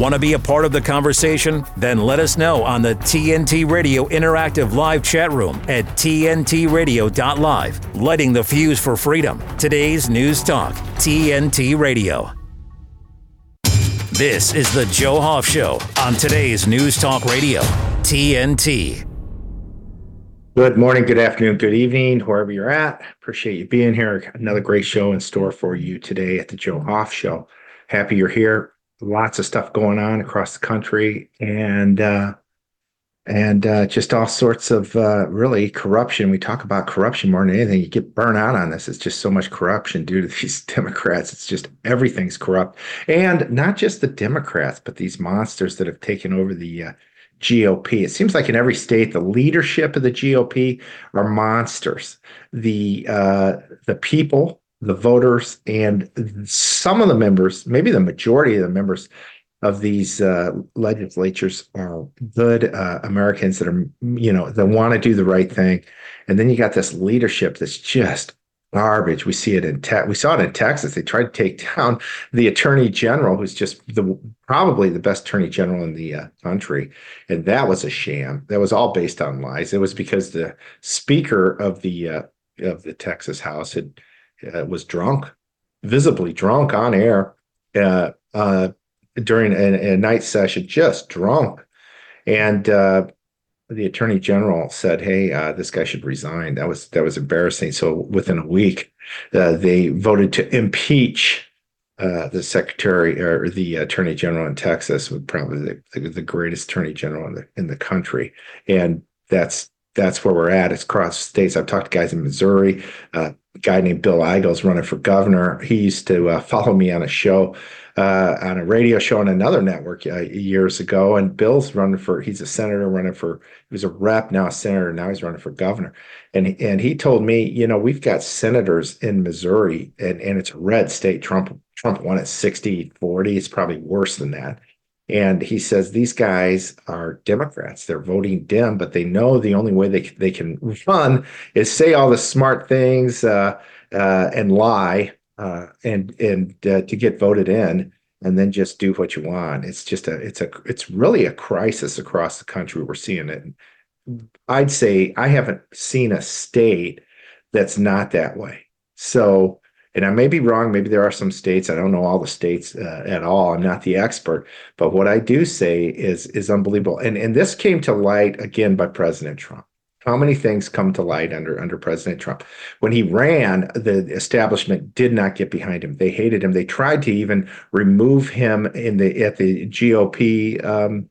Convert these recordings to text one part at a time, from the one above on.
Want to be a part of the conversation? Then let us know on the TNT Radio Interactive Live chat room at TNTRadio.live. Lighting the fuse for freedom. Today's News Talk, TNT Radio. This is the Joe Hoft Show on today's News Talk Radio, TNT. Good morning, good afternoon, good evening, wherever you're at. Appreciate you being here. Another great show in store for you today at the Joe Hoft Show. Happy you're here. Lots of stuff going on across the country, and uh, and uh, just all sorts of uh, really corruption. We talk about corruption more than anything. You get burnt out on this. It's just so much corruption due to these Democrats. It's just everything's corrupt, and not just the Democrats, but these monsters that have taken over the uh, GOP. It seems like in every state, the leadership of the GOP are monsters. The uh, the people, the voters, and some of the members, maybe the majority of the members of these uh, legislatures are good uh, Americans that are, you know, that want to do the right thing. And then you got this leadership that's just garbage. We see it in te- we saw it in Texas. They tried to take down the attorney general, who's just the probably the best attorney general in the uh, country, and that was a sham. That was all based on lies. It was because the speaker of the uh, of the Texas House had uh, was drunk, visibly drunk on air uh, uh, during a, a, night session, just drunk, and uh, the attorney general said, "Hey, uh, this guy should resign." That was that was embarrassing. So within a week, uh, they voted to impeach uh, the secretary or the attorney general in Texas, would probably the, the, greatest attorney general in the in the country, and that's that's where we're at. It's across states. I've talked to guys in Missouri. Uh, a guy named Bill Eigel running for governor. He used to uh, follow me on a show uh, on a radio show on another network uh, years ago. And Bill's running for, he's a senator running for, he was a rep, now a senator, now he's running for governor. And, and he told me, you know, we've got senators in Missouri and, and it's a red state. Trump, Trump won at 60, 40. It's probably worse than that. And he says these guys are Democrats. They're voting Dem, but they know the only way they, they can run is say all the smart things uh, uh, and lie uh, and and uh, to get voted in and then just do what you want. It's just a it's a it's really a crisis across the country. We're seeing it. I'd say I haven't seen a state that's not that way. So, and I may be wrong. Maybe there are some states. I don't know all the states uh, at all. I'm not the expert, but what I do say is is unbelievable. And and this came to light again by President Trump. How many things come to light under under President Trump? When he ran, the establishment did not get behind him. They hated him. They tried to even remove him in the at the GOP um,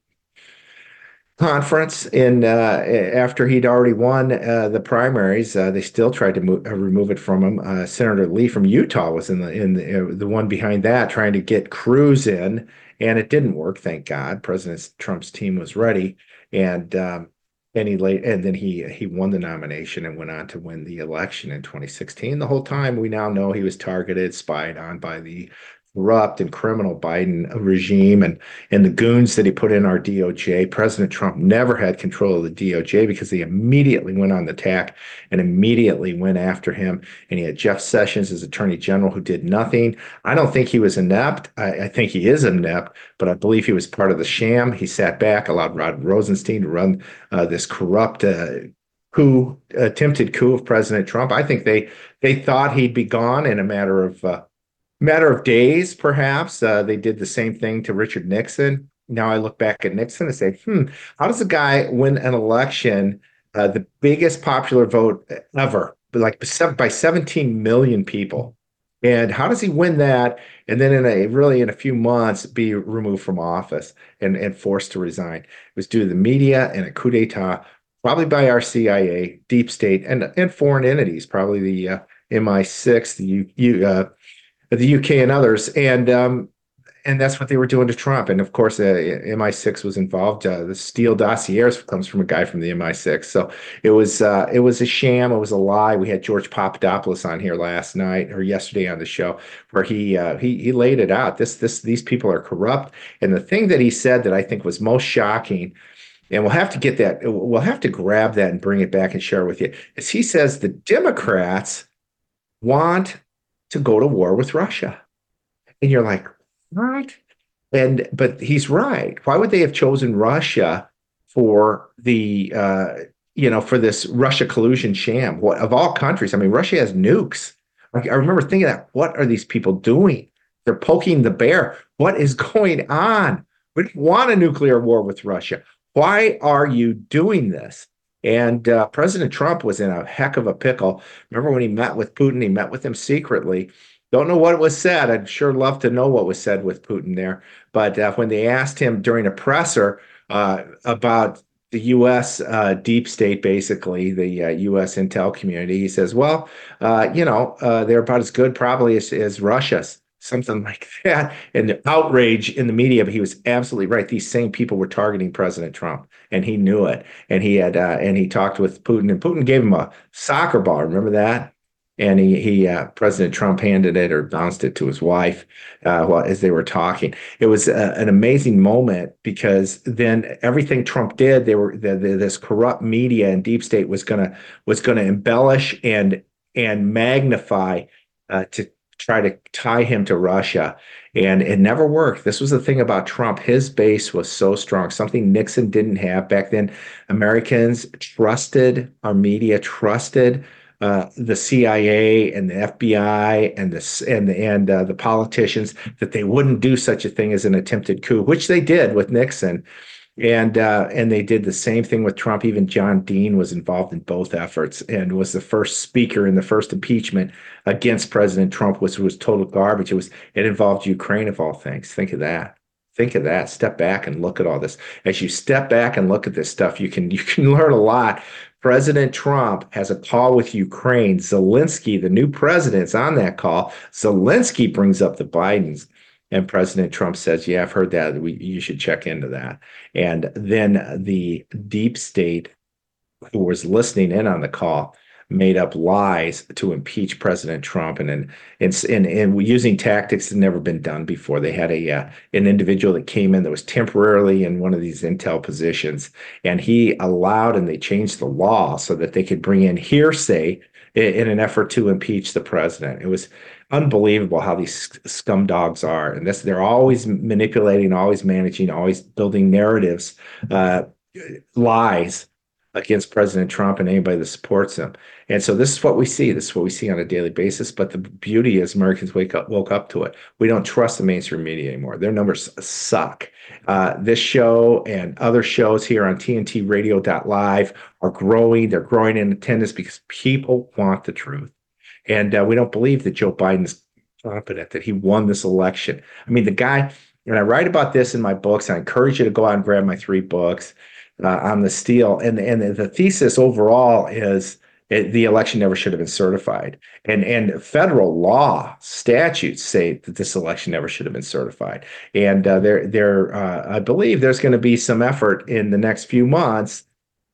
conference in uh, after he'd already won uh, the primaries. Uh, they still tried to move, uh, remove it from him. Uh, Senator Lee from Utah was in the in the, uh, the one behind that, trying to get Cruz in, and it didn't work. Thank God, President Trump's team was ready, and um, and he late and then he he won the nomination and went on to win the election in 2016 the whole time we now know he was targeted spied on by the corrupt and criminal Biden regime and and the goons that he put in our DOJ. President Trump never had control of the DOJ because they immediately went on the attack and immediately went after him. And he had Jeff Sessions as Attorney General who did nothing. I don't think he was inept. I, I think he is inept, but I believe he was part of the sham. He sat back, allowed Rod Rosenstein to run uh, this corrupt. Uh, coup attempted coup of President Trump. I think they they thought he'd be gone in a matter of uh, matter of days, perhaps. Uh, they did the same thing to Richard Nixon. Now I look back at Nixon and say, hmm, how does a guy win an election, uh, the biggest popular vote ever, like by 17 million people? And how does he win that? And then in a really in a few months be removed from office and, and forced to resign. It was due to the media and a coup d'etat, probably by our CIA, deep state, and and foreign entities, probably the uh, MI6, the U, uh, the UK and others, and um, and that's what they were doing to Trump. And of course, uh, MI6 was involved. Uh, the Steele dossier comes from a guy from the MI6, so it was uh, it was a sham. It was a lie. We had George Papadopoulos on here last night or yesterday on the show, where he uh, he he laid it out. This this these people are corrupt. And the thing that he said that I think was most shocking. And we'll have to get that. We'll have to grab that and bring it back and share with you. Is he says the Democrats want to go to war with Russia. And you're like, what? and but he's right. Why would they have chosen Russia for the uh, you know for this Russia collusion sham? What of all countries? I mean, Russia has nukes. Like, I remember thinking that. What are these people doing? They're poking the bear. What is going on? We don't want a nuclear war with Russia. Why are you doing this? And uh, President Trump was in a heck of a pickle. Remember when he met with Putin? He met with him secretly. Don't know what was said. I'd sure love to know what was said with Putin there. But uh, when they asked him during a presser uh, about the U.S. Uh, deep state, basically the U.S. Uh, intel community, he says, "Well, uh, you know, they're about as good probably as, as Russia's." Something like that and the outrage in the media but he was absolutely right. These same people were targeting president trump and he knew it. And he had uh, and he talked with putin and putin gave him a soccer ball remember that? And he he uh, president trump handed it or bounced it to his wife uh, while as they were talking. It was uh, an amazing moment because then everything trump did they were the, the, this corrupt media and deep state was gonna was gonna embellish and and magnify uh, to try to tie him to Russia. And it never worked. This was the thing about Trump. His base was so strong, something Nixon didn't have back then. Americans trusted our media, trusted uh, the CIA and the FBI and the and and uh, the politicians that they wouldn't do such a thing as an attempted coup, which they did with Nixon and uh, and they did the same thing with Trump. Even John Dean was involved in both efforts and was the first speaker in the first impeachment against President Trump, which was total garbage. It was it involved Ukraine of all things. Think of that. Think of that. Step back and look at all this. As you step back and look at this stuff, you can you can learn a lot. President Trump has a call with Ukraine. Zelensky, the new president, is on that call. Zelensky brings up the Bidens and President Trump says, "Yeah, I've heard that. We, you should check into that." And then the deep state, who was listening in on the call, made up lies to impeach President Trump, and and and, and using tactics that never been done before. They had a uh, an individual that came in that was temporarily in one of these intel positions, and he allowed, and they changed the law so that they could bring in hearsay in, in an effort to impeach the president. It was unbelievable how these scum dogs are and this they're always manipulating always managing always building narratives uh, lies against president trump and anybody that supports him. And so this is what we see this is what we see on a daily basis but the beauty is americans wake up woke up to it. We don't trust the mainstream media anymore. Their numbers suck. Uh, this show and other shows here on tnt tntradio.live are growing they're growing in attendance because people want the truth and uh, we don't believe that Joe Biden's competent, that he won this election. I mean, the guy, and I write about this in my books. and I encourage you to go out and grab my three books uh, on the steal. And, and the thesis overall is it, the election never should have been certified. And, and federal law statutes say that this election never should have been certified. And uh, there, there, uh, I believe there's going to be some effort in the next few months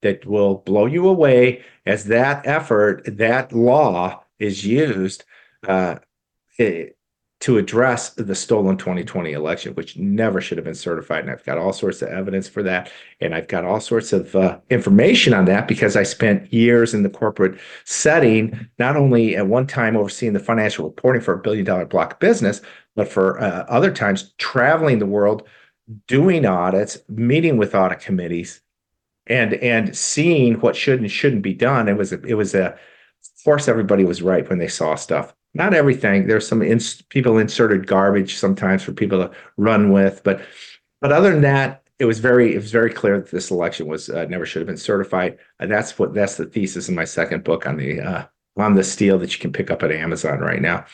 that will blow you away as that effort, that law is used uh, to address the stolen 2020 election, which never should have been certified. And I've got all sorts of evidence for that. And I've got all sorts of uh, information on that because I spent years in the corporate setting, not only at one time overseeing the financial reporting for a billion dollar block business, but for uh, other times traveling the world, doing audits, meeting with audit committees, and and seeing what should and shouldn't be done. It was a, it was a course, everybody was right when they saw stuff. Not everything. There's some ins- people inserted garbage sometimes for people to run with, but but other than that, it was very it was very clear that this election was uh, never should have been certified. And that's what that's the thesis in my second book on the uh, on the steal that you can pick up at Amazon right now.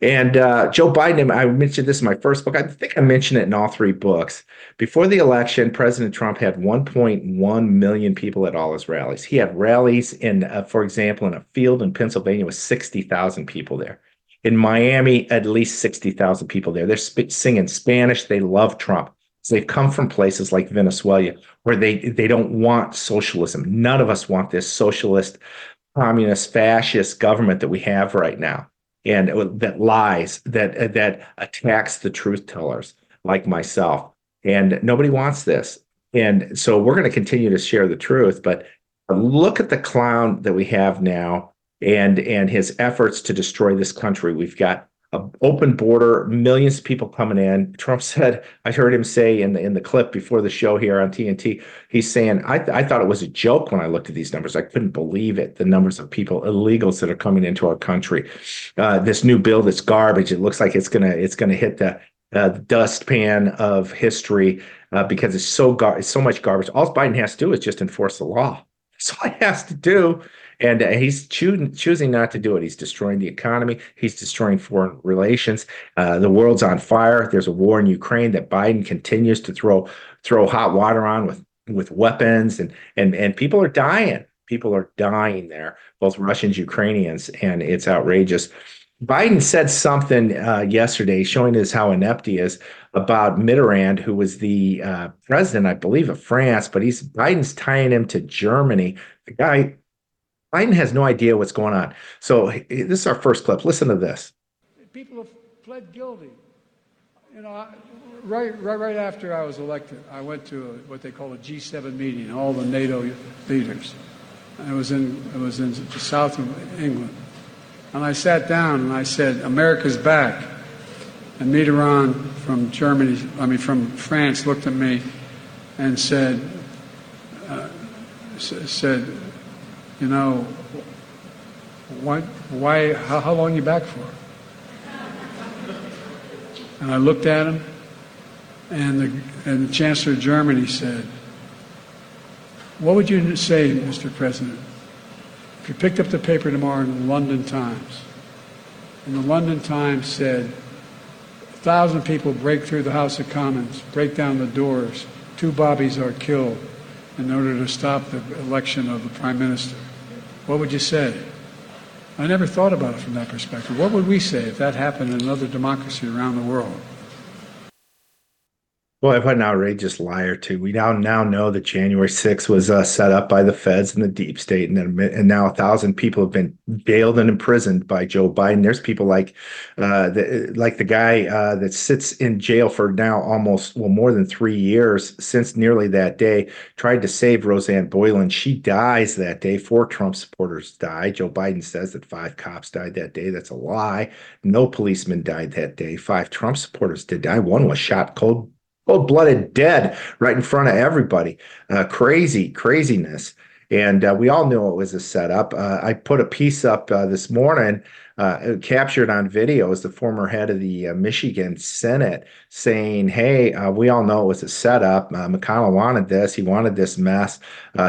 And uh, Joe Biden, I mentioned this in my first book. I think I mentioned it in all three books. Before the election, President Trump had 1.1 million people at all his rallies. He had rallies in, uh, for example, in a field in Pennsylvania with 60,000 people there. In Miami, at least 60,000 people there. They're sp- singing Spanish. They love Trump. So they've come from places like Venezuela where they they don't want socialism. None of us want this socialist, communist, fascist government that we have right now and that lies that uh, that attacks the truth tellers like myself. And nobody wants this. And so we're going to continue to share the truth but look at the clown that we have now and and his efforts to destroy this country. We've got open border, millions of people coming in. Trump said, I heard him say in the in the clip before the show here on TNT, he's saying, I, th- I thought it was a joke when I looked at these numbers. I couldn't believe it. The numbers of people, illegals that are coming into our country. Uh, this new bill that's garbage. It looks like it's gonna it's gonna hit the uh, dustpan of history uh, because it's so gar- it's so much garbage. All Biden has to do is just enforce the law. That's all he has to do. And uh, he's choosing choosing not to do it. He's destroying the economy. He's destroying foreign relations. Uh, the world's on fire. There's a war in Ukraine that Biden continues to throw throw hot water on with with weapons, and and and people are dying. People are dying there, both Russians, Ukrainians, and it's outrageous. Biden said something uh, yesterday showing us how inept he is about Mitterrand, who was the uh, president, I believe, of France, but he's Biden's tying him to Germany. The guy Biden has no idea what's going on. So this is our first clip. Listen to this. People have pled guilty. You know, right, right, right after I was elected, I went to a, what they call a G7 meeting, all the NATO leaders. I was in I was in the south of England, and I sat down and I said, "America's back." And Mitterrand from Germany, I mean from France, looked at me and said, uh, said you know, why, why how, how long you back for? And I looked at him, and the, and the Chancellor of Germany said, What would you say, Mr. President, if you picked up the paper tomorrow in the London Times, and the London Times said, a thousand people break through the House of Commons, break down the doors, two bobbies are killed in order to stop the election of the Prime Minister what would you say? I never thought about it from that perspective. What would we say if that happened in another democracy around the world? Well, if what an outrageous liar too. We now now know that January 6th was uh, set up by the feds and the deep state, and then, and now a thousand people have been jailed and imprisoned by Joe Biden. There's people like uh, the, like the guy uh, that sits in jail for now almost well more than three years since nearly that day. Tried to save Rosanne Boyland. She dies that day. Four Trump supporters die. Joe Biden says that five cops died that day. That's a lie. No policeman died that day. Five Trump supporters did die. One was shot cold cold blooded dead right in front of everybody. Uh, crazy, craziness. And uh, we all knew it was a setup. Uh, I put a piece up uh, this morning, uh, captured on video, as the former head of the uh, Michigan Senate saying, Hey, we all know it was a setup. McConnell wanted this. He wanted this mess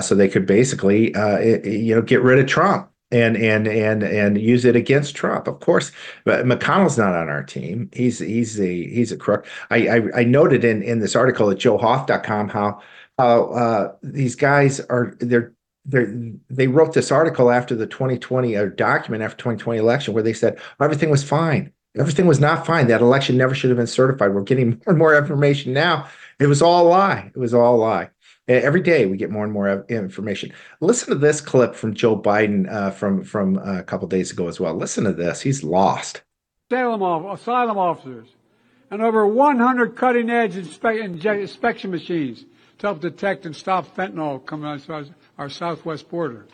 so they could basically, it, you know, get rid of Trump and and and and use it against Trump. Of course, but McConnell's not on our team. He's he's a he's a crook. I I, I noted in in this article at joehoft.com how how uh, these guys are they're they they wrote this article after the 2020 or document after 2020 election where they said everything was fine. Everything was not fine. That election never should have been certified. We're getting more and more information now. It was all a lie. It was all a lie. Every day we get more and more information. Listen to this clip from Joe Biden uh, from from uh, a couple days ago as well. Listen to this. He's lost. Asylum, asylum officers and over 100 cutting edge inspection machines to help detect and stop fentanyl coming out our southwest border.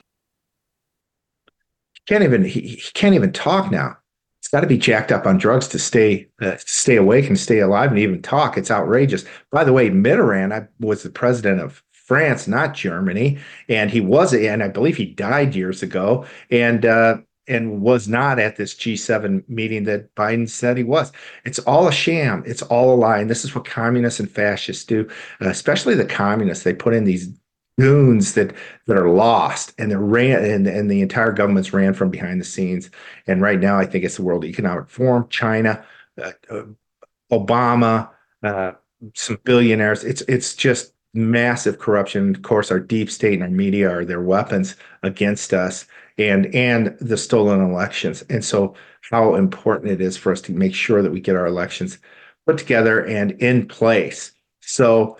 He can't even he, he can't even talk now. It's got to be jacked up on drugs to stay uh, stay awake and stay alive and even talk. It's outrageous. By the way, Mitterrand I was the president of France, not Germany, and he was, and I believe he died years ago, and uh, and was not at this G7 meeting that Biden said he was. It's all a sham. It's all a lie. And this is what communists and fascists do, especially the communists. They put in these goons that that are lost and they ran and, and the entire government's ran from behind the scenes and right now i think it's the world economic forum china uh, uh, obama uh, some billionaires it's it's just massive corruption. Of course, our deep state and our media are their weapons against us and and the stolen elections. And so how important it is for us to make sure that we get our elections put together and in place. So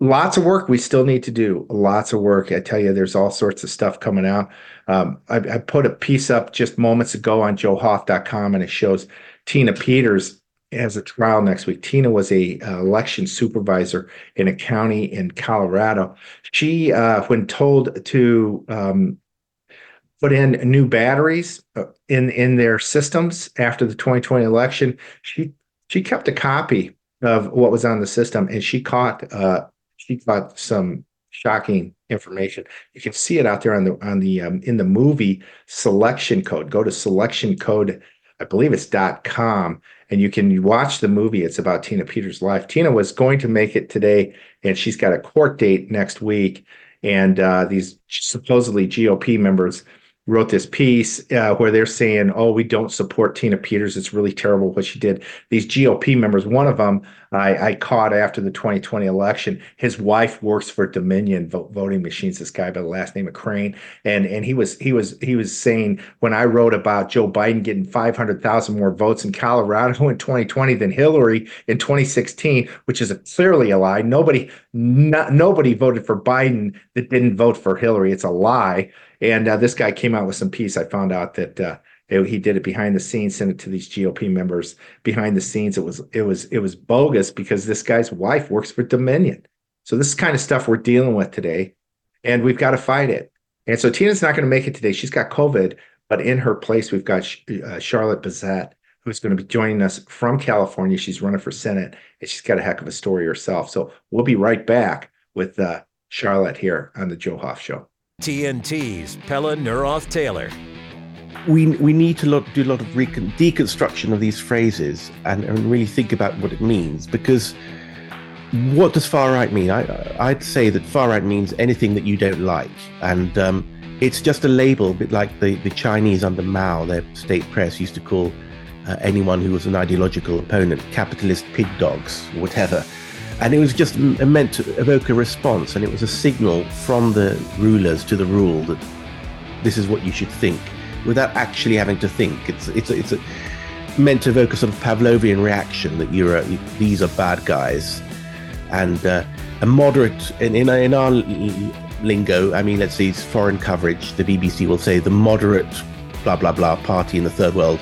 lots of work we still need to do. Lots of work. I tell you, there's all sorts of stuff coming out. Um, I, I, put a piece up just moments ago on joehoft.com and it shows Tina Peters has a trial next week. Tina was a uh, election supervisor in a county in Colorado. She, uh, when told to um, put in new batteries uh, in in their systems after the 2020 election. She she kept a copy of what was on the system, and she caught uh, she caught some shocking information. You can see it out there on the on the um, in the movie selection code. Go to selection code, I believe it's com, and you can watch the movie. It's about Tina Peters' life. Tina was going to make it today, and she's got a court date next week. And uh, these supposedly GOP members wrote this piece uh, where they're saying, "Oh, we don't support Tina Peters. It's really terrible what she did." These GOP members, one of them, I, I caught after the 2020 election. His wife works for Dominion voting machines. This guy by the last name of Crane, and and he was he was he was saying when I wrote about Joe Biden getting 500,000 more votes in Colorado in 2020 than Hillary in 2016, which is a, clearly a lie. Nobody not, nobody voted for Biden that didn't vote for Hillary. It's a lie and uh, this guy came out with some piece. I found out that uh, it, he did it behind the scenes, sent it to these GOP members behind the scenes. It was it was it was bogus because this guy's wife works for Dominion. So this is kind of stuff we're dealing with today, and we've got to fight it. And so Tina's not going to make it today. She's got COVID, but in her place we've got uh, Sharleta Bassett, who's going to be joining us from California. She's running for Senate, and she's got a heck of a story herself. So we'll be right back with uh, Sharleta here on the Joe Hoft Show. TNT's Pella Neroth Taylor. We, we need to do a lot of recon, deconstruction of these phrases and, and really think about what it means because what does far right mean? I, I'd say that far right means anything that you don't like. And um, it's just a label, a bit like the, the Chinese under Mao, their state press used to call uh, anyone who was an ideological opponent capitalist pig dogs, whatever. And it was just meant to evoke a response, and it was a signal from the rulers to the rule that this is what you should think, without actually having to think. It's it's it's a, meant to evoke a sort of Pavlovian reaction that you're a, these are bad guys, and uh, a moderate in in, in our lingo. I mean, let's see, it's foreign coverage. The BBC will say the moderate blah blah blah party in the third world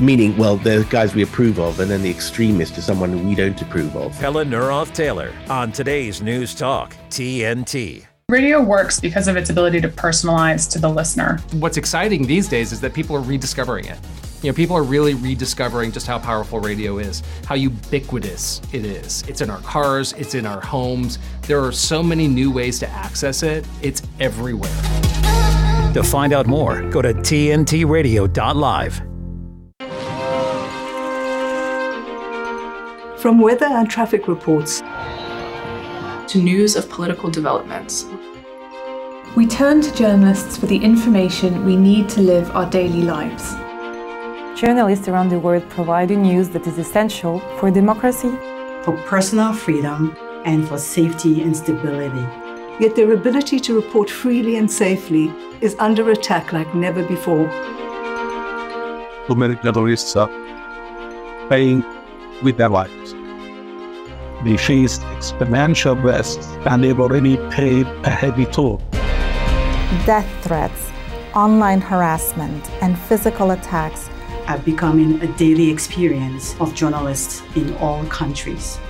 meaning, well, the guys we approve of, and then the extremist is someone we don't approve of. Helen Neroth Taylor on today's News Talk, TNT. Radio works because of its ability to personalize to the listener. What's exciting these days is that people are rediscovering it. You know, people are really rediscovering just how powerful radio is, how ubiquitous it is. It's in our cars, it's in our homes. There are so many new ways to access it, it's everywhere. To find out more, go to tntradio.live. From weather and traffic reports to news of political developments. We turn to journalists for the information we need to live our daily lives. Journalists around the world provide the news that is essential for democracy, for personal freedom, and for safety and stability. Yet their ability to report freely and safely is under attack like never before. Too many journalists are paying with their lives. They faced exponential risks and they've already paid a heavy toll. Death threats, online harassment, and physical attacks are becoming a daily experience of journalists in all countries.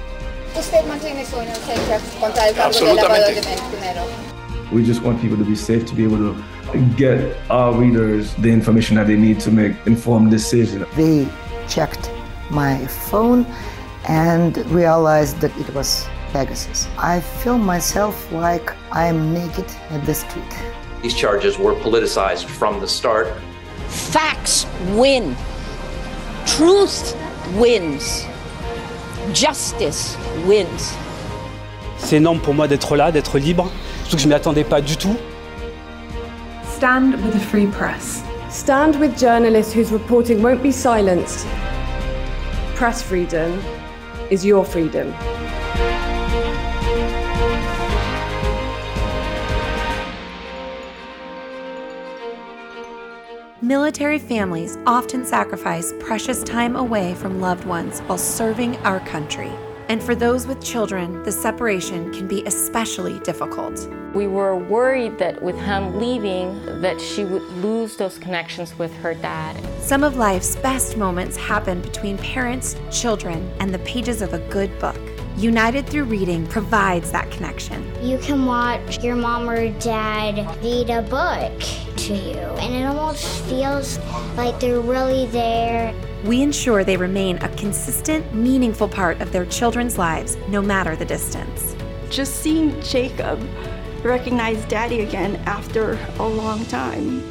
We just want people to be safe to be able to get our readers the information that they need to make informed decisions. They checked my phone and realized that it was Pegasus. I feel myself like I'm naked in the street. These charges were politicized from the start. Facts win. Truth wins. Justice wins. C'est énorme pour moi d'être là, d'être libre, surtout que je ne m'y attendais pas du tout. Stand with a free press. Stand with journalists whose reporting won't be silenced press freedom is your freedom. Military families often sacrifice precious time away from loved ones while serving our country. And for those with children, the separation can be especially difficult. We were worried that with him leaving that she would lose those connections with her dad. Some of life's best moments happen between parents, children, and the pages of a good book. United Through Reading provides that connection. You can watch your mom or dad read a book to you, and it almost feels like they're really there. We ensure they remain a consistent, meaningful part of their children's lives, no matter the distance. Just seeing Jacob recognize daddy again after a long time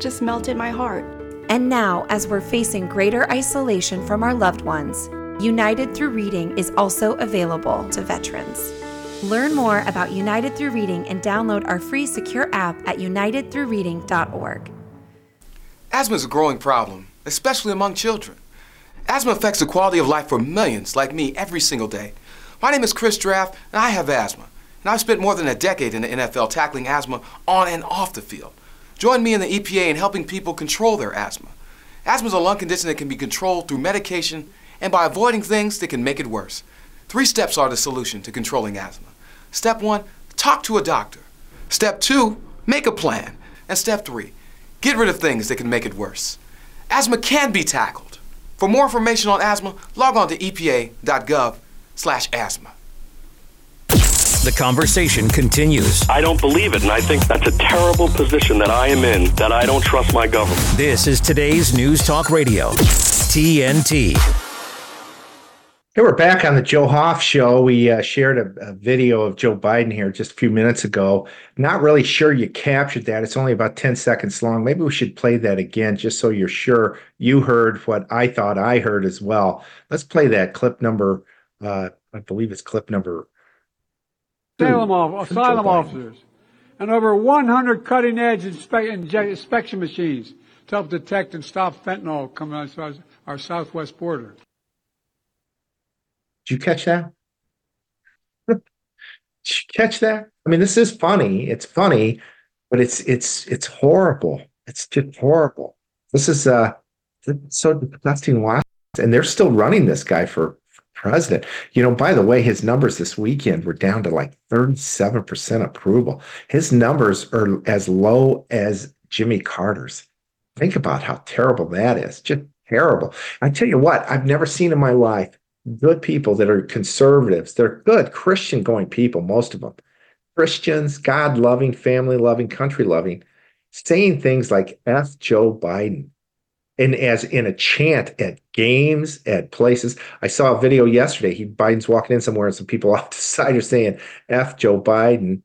just melted my heart. And now, as we're facing greater isolation from our loved ones, United Through Reading is also available to veterans. Learn more about United Through Reading and download our free secure app at unitedthroughreading.org. Asthma is a growing problem, especially among children. Asthma affects the quality of life for millions like me every single day. My name is Chris Draft, and I have asthma. And I've spent more than a decade in the NFL tackling asthma on and off the field. Join me in the EPA in helping people control their asthma. Asthma is a lung condition that can be controlled through medication and by avoiding things that can make it worse. Three steps are the solution to controlling asthma. Step one, talk to a doctor. Step two, make a plan. And step three, get rid of things that can make it worse. Asthma can be tackled. For more information on asthma, log on to epa.gov slash asthma. The conversation continues. I don't believe it, and I think that's a terrible position that I am in, that I don't trust my government. This is today's News Talk Radio, TNT. Hey, we're back on the Joe Hoft show. We uh, shared a, a, video of Joe Biden here just a few minutes ago. Not really sure you captured that. It's only about 10 seconds long. Maybe we should play that again just so you're sure you heard what I thought I heard as well. Let's play that clip number, uh, I believe it's clip number asylum, off, asylum officers, and over 100 cutting edge inspe- inspection machines to help detect and stop fentanyl coming out our, our southwest border. Did you catch that? Did you catch that? I mean, this is funny. It's funny, but it's it's it's horrible. It's just horrible. This is uh so disgusting. And they're still running this guy for president. You know, by the way, his numbers this weekend were down to like 37% approval. His numbers are as low as Jimmy Carter's. Think about how terrible that is. Just terrible. I tell you what, I've never seen in my life good people that are conservatives. They're good Christian going people, most of them. Christians, God loving, family loving, country loving, saying things like F Joe Biden and as in a chant at games, at places. I saw a video yesterday. He Biden's walking in somewhere, and some people off the side are saying "F Joe Biden,"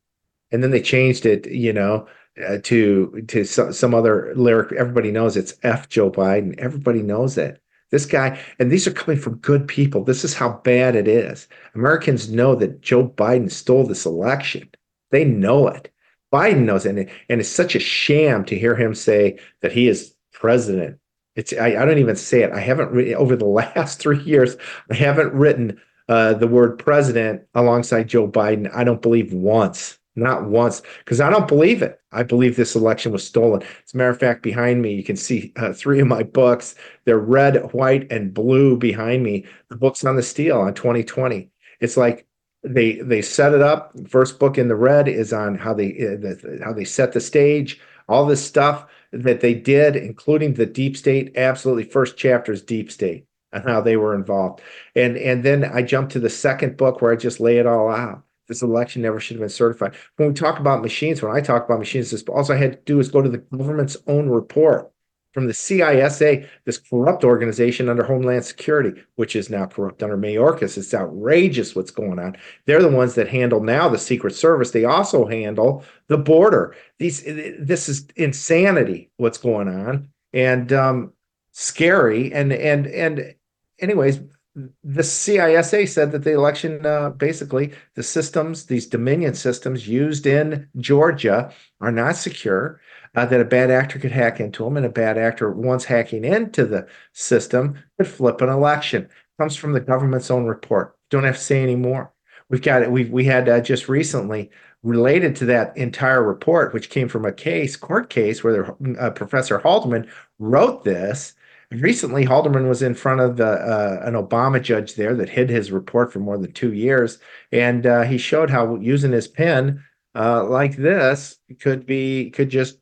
and then they changed it, you know, uh, to to some, some other lyric. Everybody knows it's "F Joe Biden." Everybody knows it. This guy, and these are coming from good people. This is how bad it is. Americans know that Joe Biden stole this election. They know it. Biden knows it, and, it's such a sham to hear him say that he is president it's I, I don't even say it. I haven't written over the last three years. I haven't written uh, the word president alongside Joe Biden. I don't believe once, not once, because I don't believe it. I believe this election was stolen. As a matter of fact, behind me, you can see uh, three of my books. They're red, white, and blue behind me. The books on the steal on 2020. It's like they they set it up. First book in the red is on how they uh, the, how they set the stage. All this stuff that they did, including the deep state. Absolutely, first chapter is deep state and how they were involved. And and then I jumped to the second book where I just lay it all out. This election never should have been certified. When we talk about machines, when I talk about machines, this all I had to do is go to the government's own report from the CISA, this corrupt organization under Homeland Security, which is now corrupt under Mayorkas. It's outrageous what's going on. They're the ones that handle now the Secret Service. They also handle the border. These, this is insanity. What's going on, and um, scary. And and and, anyways, the CISA said that the election, uh, basically, the systems, these Dominion systems used in Georgia, are not secure uh, that a bad actor could hack into them, and a bad actor, once hacking into the system, could flip an election. Comes from the government's own report. Don't have to say any more. We've got it. We we had uh, just recently related to that entire report, which came from a case, court case, where uh, Professor Halderman wrote this. Recently, Halderman was in front of the, uh, an Obama judge there that hid his report for more than two years, and uh, he showed how using his pen uh, like this could be could just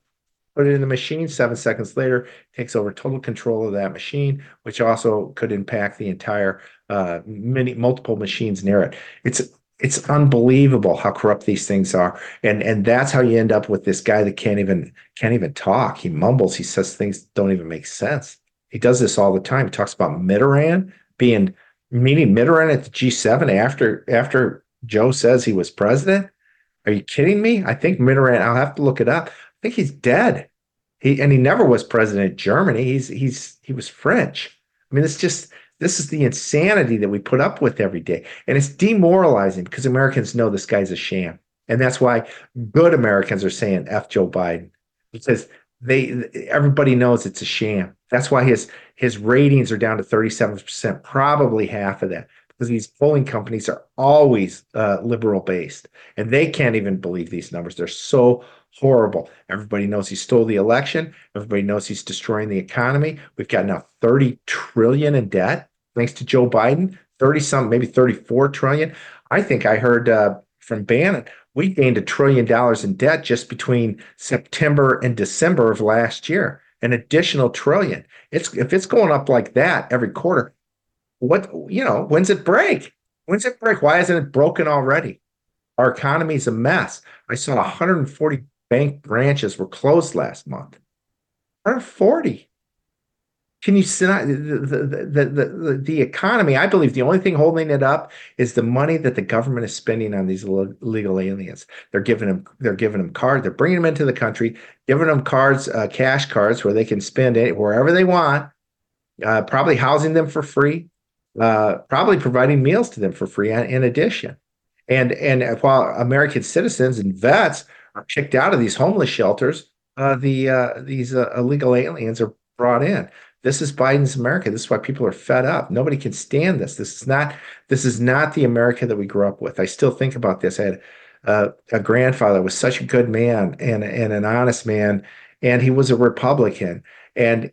put it in the machine. Seven seconds later, takes over total control of that machine, which also could impact the entire uh, many multiple machines near it. It's it's unbelievable how corrupt these things are and and that's how you end up with this guy that can't even can't even talk he mumbles he says things don't even make sense he does this all the time. He talks about mitterrand being meeting mitterrand at the g7 after after joe says he was president? Are you kidding me? I think mitterrand i'll have to look it up. I think he's dead. He and he never was president of germany. He's he's he was french. I mean it's just this is the insanity that we put up with every day. And it's demoralizing because Americans know this guy's a sham. And that's why good Americans are saying F Joe Biden. Because they everybody knows it's a sham. That's why his his ratings are down to 37%, probably half of that. Because these polling companies are always uh, liberal based and they can't even believe these numbers. They're so horrible. Everybody knows he stole the election. Everybody knows he's destroying the economy. We've got now 30 trillion in debt thanks to Joe Biden, 30 some, maybe 34 trillion. I think I heard uh, from Bannon, we gained a trillion dollars in debt just between September and December of last year, an additional trillion. It's if it's going up like that every quarter, what you know, when's it break? When's it break? Why isn't it broken already? Our economy is a mess. I saw 140 bank branches were closed last month. 140. Can you see the, the, the, the, the economy? I believe the only thing holding it up is the money that the government is spending on these illegal aliens. They're giving them, they're giving them cards, they're bringing them into the country, giving them cards, uh, cash cards where they can spend it wherever they want, uh, probably housing them for free, uh, probably providing meals to them for free in addition. And, and while American citizens and vets are kicked out of these homeless shelters, uh, the uh, these uh, illegal aliens are brought in. This is Biden's America. This is why people are fed up. Nobody can stand this. This is not this is not the America that we grew up with. I still think about this. I had uh, a grandfather was such a good man and and an honest man, and he was a Republican, and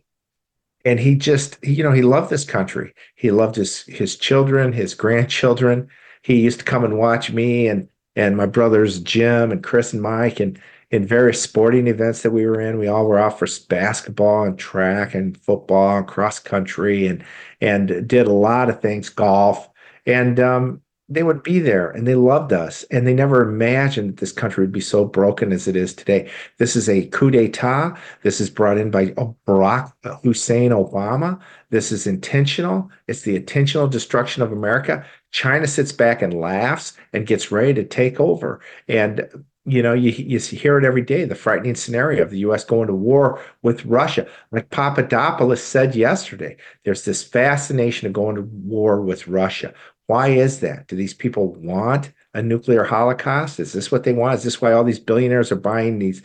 and he just you know he loved this country. He loved his his children, his grandchildren. He used to come and watch me and and my brothers Jim and Chris and Mike and in various sporting events that we were in. We all were off for basketball and track and football and cross country and and did a lot of things, golf. And um, they would be there and they loved us. And they never imagined that this country would be so broken as it is today. This is a coup d'etat. This is brought in by Barack Hussein Obama. This is intentional. It's the intentional destruction of America. China sits back and laughs and gets ready to take over. And you know, you, you hear it every day the frightening scenario of the U.S. going to war with Russia. Like Papadopoulos said yesterday, there's this fascination of going to war with Russia. Why is that? Do these people want a nuclear holocaust? Is this what they want? Is this why all these billionaires are buying these,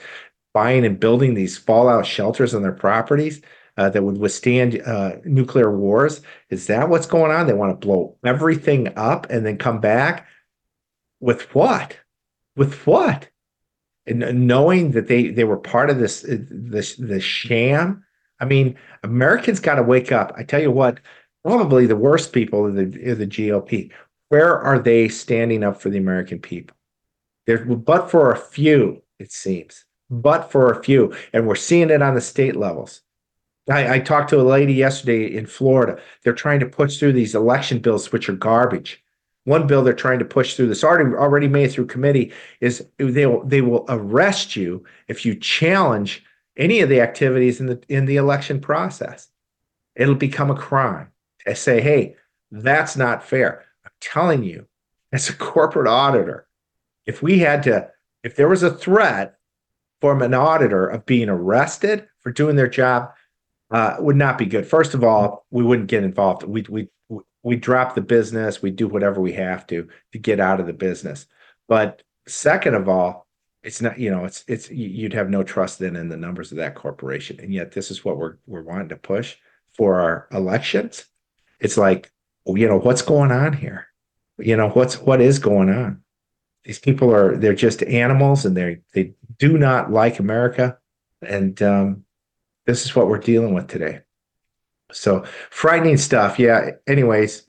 buying and building these fallout shelters on their properties? Uh, that would withstand uh, nuclear wars. Is that what's going on? They want to blow everything up and then come back with what? With what? And knowing that they they were part of this uh, this the sham. I mean, Americans got to wake up. I tell you what, probably the worst people in the in the GOP. Where are they standing up for the American people? There, but for a few, it seems. But for a few, and we're seeing it on the state levels. I, I talked to a lady yesterday in Florida. They're trying to push through these election bills, which are garbage one bill they're trying to push through this already already made through committee is they will they will arrest you if you challenge any of the activities in the in the election process. It'll become a crime. I say, hey, that's not fair. I'm telling you, as a corporate auditor, if we had to, if there was a threat from an auditor of being arrested for doing their job, uh, would not be good. First of all, we wouldn't get involved. We we we drop the business, we do whatever we have to to get out of the business. But second of all, it's not, you know, it's it's you'd have no trust then in the numbers of that corporation. And yet this is what we're we're wanting to push for our elections. It's like, you know, what's going on here? You know, what's what is going on? These people are they're just animals and they they do not like America. And um, this is what we're dealing with today. So frightening stuff. Yeah. Anyways,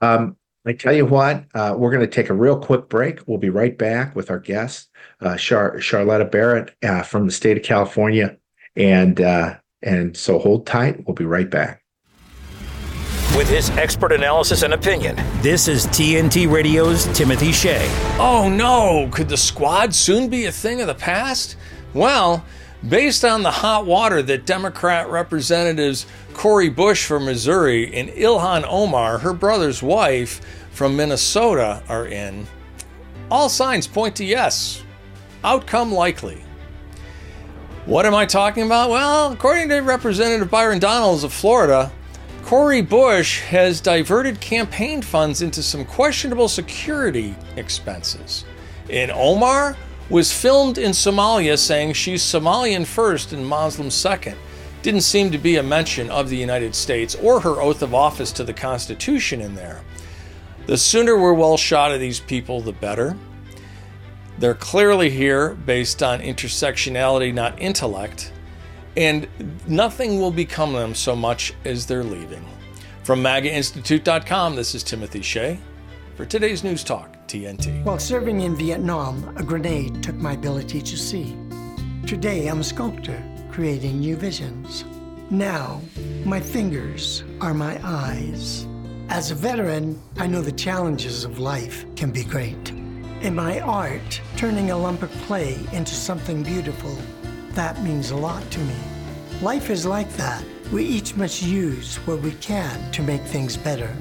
um, I tell you what, uh, we're going to take a real quick break. We'll be right back with our guest, uh, Char- Sharleta Bassett uh, from the state of California, and uh, and so hold tight. We'll be right back. With his expert analysis and opinion, this is TNT Radio's Timothy Shea. Oh no, could the squad soon be a thing of the past? Well, based on the hot water that Democrat Representatives Cori Bush from Missouri and Ilhan Omar, her brother's wife from Minnesota, are in, all signs point to yes. Outcome likely. What am I talking about? Well, according to Representative Byron Donalds of Florida, Cori Bush has diverted campaign funds into some questionable security expenses. And Omar was filmed in Somalia saying she's Somalian first and Muslim second. Didn't seem to be a mention of the United States or her oath of office to the Constitution in there. The sooner we're well shot of these people, the better. They're clearly here based on intersectionality, not intellect, and nothing will become them so much as they're leaving. From MAGAInstitute.com, this is Timothy Shea for today's News Talk, TNT. While serving in Vietnam, a grenade took my ability to see. Today, I'm a sculptor, creating new visions. Now, my fingers are my eyes. As a veteran, I know the challenges of life can be great. In my art, turning a lump of clay into something beautiful, that means a lot to me. Life is like that. We each must use what we can to make things better.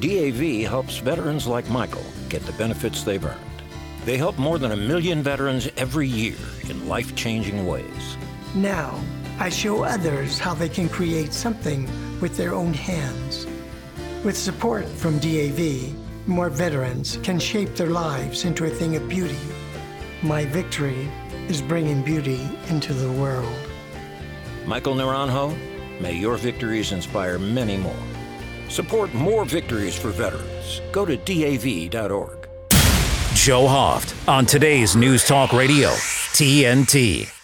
DAV helps veterans like Michael get the benefits they've earned. They help more than a million veterans every year in life changing ways. Now, I show others how they can create something with their own hands. With support from DAV, more veterans can shape their lives into a thing of beauty. My victory is bringing beauty into the world. Michael Naranjo, may your victories inspire many more. Support more victories for veterans. Go to DAV.org. Joe Hoft on today's News Talk Radio, TNT.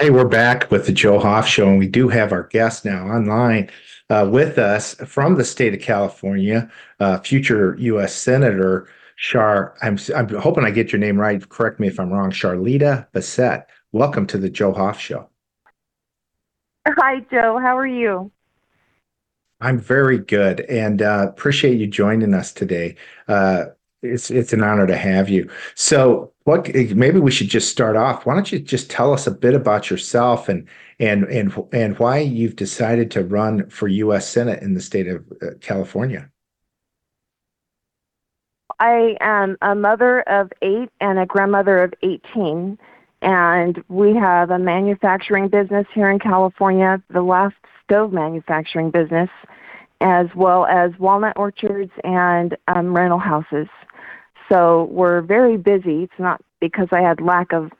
Hey, we're back with the Joe Hoft Show, and we do have our guest now online uh, with us from the state of California, uh, future U.S. Senator Char. I'm, I'm hoping I get your name right. Correct me if I'm wrong. Sharleta Bassett. Welcome to the Joe Hoft Show. Hi, Joe. How are you? I'm very good, and uh, appreciate you joining us today. Uh, it's it's an honor to have you. So, what maybe we should just start off. Why don't you just tell us a bit about yourself and and and and why you've decided to run for U.S. Senate in the state of uh, California? I am a mother of eight and a grandmother of 18, and we have a manufacturing business here in California, the last stove manufacturing business, as well as walnut orchards and um, rental houses. So we're very busy. It's not because I had lack of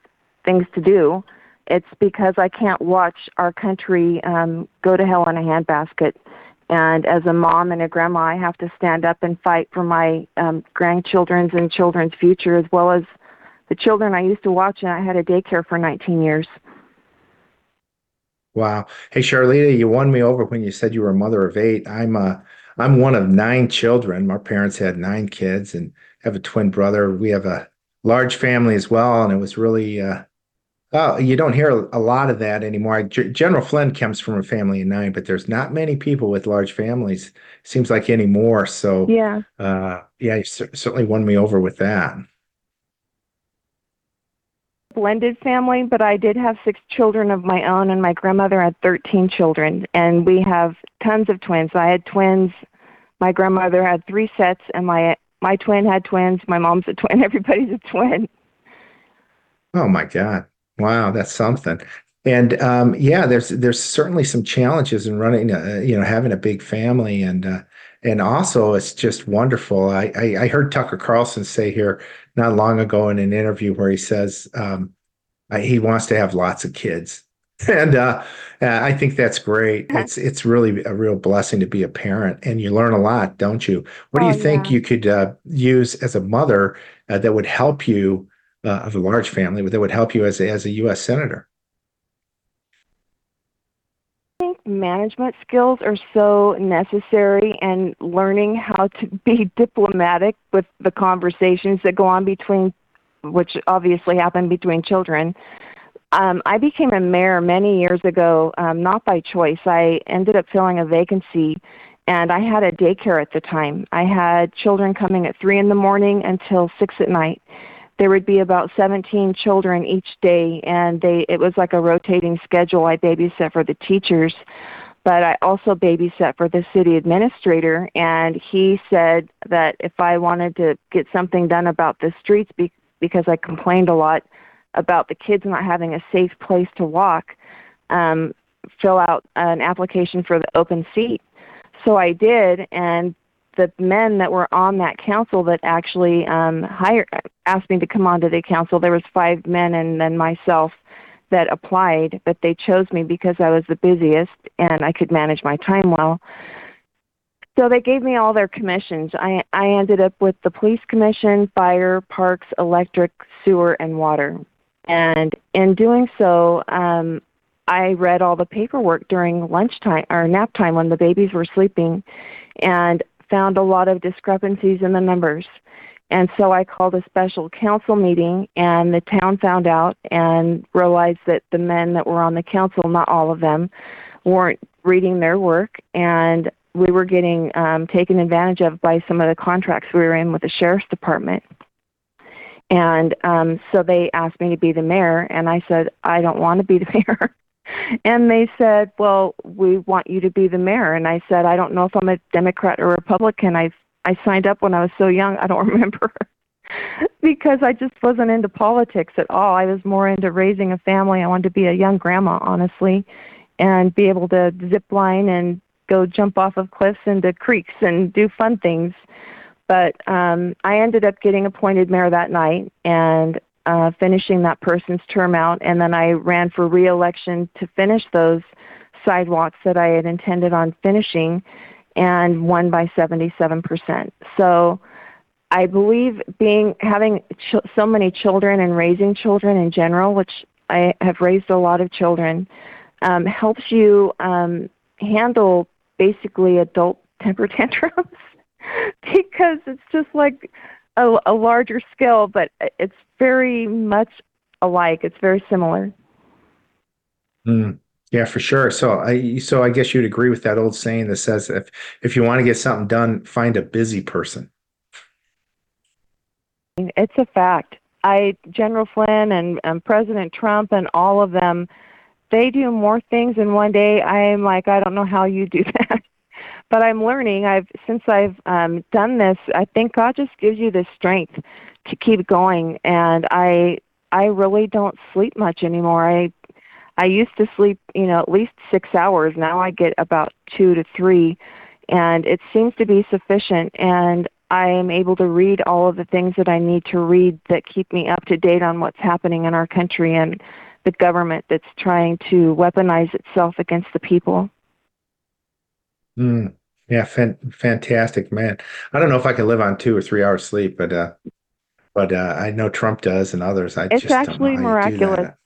things to do. It's because I can't watch our country um, go to hell in a handbasket. And as a mom and a grandma, I have to stand up and fight for my um, grandchildren's and children's future, as well as the children I used to watch. And I had a daycare for 19 years. Wow. Hey, Sharleta, you won me over when you said you were a mother of eight. I'm a, uh, I'm one of nine children. My parents had nine kids and have a twin brother. We have a large family as well, and it was really. Uh, well, you don't hear a lot of that anymore. General Flynn comes from a family of nine, but there's not many people with large families. Seems like anymore. So yeah, uh, yeah, you certainly won me over with that blended family, but I did have six children of my own, and my grandmother had 13 children, and we have tons of twins. I had twins. My grandmother had three sets, and my my twin had twins. My mom's a twin. Everybody's a twin. Oh my God! Wow, that's something. And um, yeah, there's there's certainly some challenges in running, uh, you know, having a big family, and uh, and also it's just wonderful. I, I, I heard Tucker Carlson say here not long ago in an interview where he says um, he wants to have lots of kids, and uh, I think that's great. It's it's really a real blessing to be a parent, and you learn a lot, don't you? What do you think yeah. you could uh, use as a mother uh, that would help you uh, of a large family but that would help you as a, as a U.S. senator? I think management skills are so necessary and learning how to be diplomatic with the conversations that go on between which obviously happen between children um, I became a mayor many years ago, um, not by choice. I ended up filling a vacancy, and I had a daycare at the time. I had children coming at three in the morning until six at night. There would be about 17 children each day, and they it was like a rotating schedule. I babysat for the teachers, but I also babysat for the city administrator, and he said that if I wanted to get something done about the streets be, because I complained a lot about the kids not having a safe place to walk, um, fill out an application for the open seat. So I did, and the men that were on that council that actually um, hired asked me to come onto the council. There was five men and then myself that applied, but they chose me because I was the busiest and I could manage my time well. So they gave me all their commissions. I I ended up with the police commission, fire, parks, electric, sewer, and water. And in doing so, um, I read all the paperwork during lunchtime or nap time when the babies were sleeping and found a lot of discrepancies in the numbers. And so I called a special council meeting, and the town found out and realized that the men that were on the council, not all of them, weren't reading their work, and we were getting um, taken advantage of by some of the contracts we were in with the sheriff's department. And um, so they asked me to be the mayor, and I said, I don't want to be the mayor and they said, "Well, we want you to be the mayor." And I said, "I don't know if I'm a Democrat or Republican. I I signed up when I was so young. I don't remember." because I just wasn't into politics at all. I was more into raising a family. I wanted to be a young grandma, honestly, and be able to zip line and go jump off of cliffs into creeks and do fun things. But um, I ended up getting appointed mayor that night, and uh, finishing that person's term out, and then I ran for reelection to finish those sidewalks that I had intended on finishing, and won by 77%. So I believe being having ch- so many children and raising children in general, which I have raised a lot of children, um, helps you um, handle basically adult temper tantrums because it's just like a, a larger scale, but it's very much alike. It's very similar. Mm, yeah, for sure. So I so I guess you'd agree with that old saying that says if if you want to get something done, find a busy person. It's a fact. I General Flynn and, and President Trump and all of them, they do more things in one day. I'm like, I don't know how you do that but I'm learning. I've since I've um, done this, I think God just gives you the strength to keep going. And I I really don't sleep much anymore. I I used to sleep, you know, at least six hours. Now I get about two to three, and it seems to be sufficient. And I am able to read all of the things that I need to read that keep me up to date on what's happening in our country and the government that's trying to weaponize itself against the people. Mm. Yeah, fan- fantastic, man. I don't know if I could live on two or three hours sleep, but uh, but uh, I know Trump does and others. I it's just actually don't know how you do miraculous. that.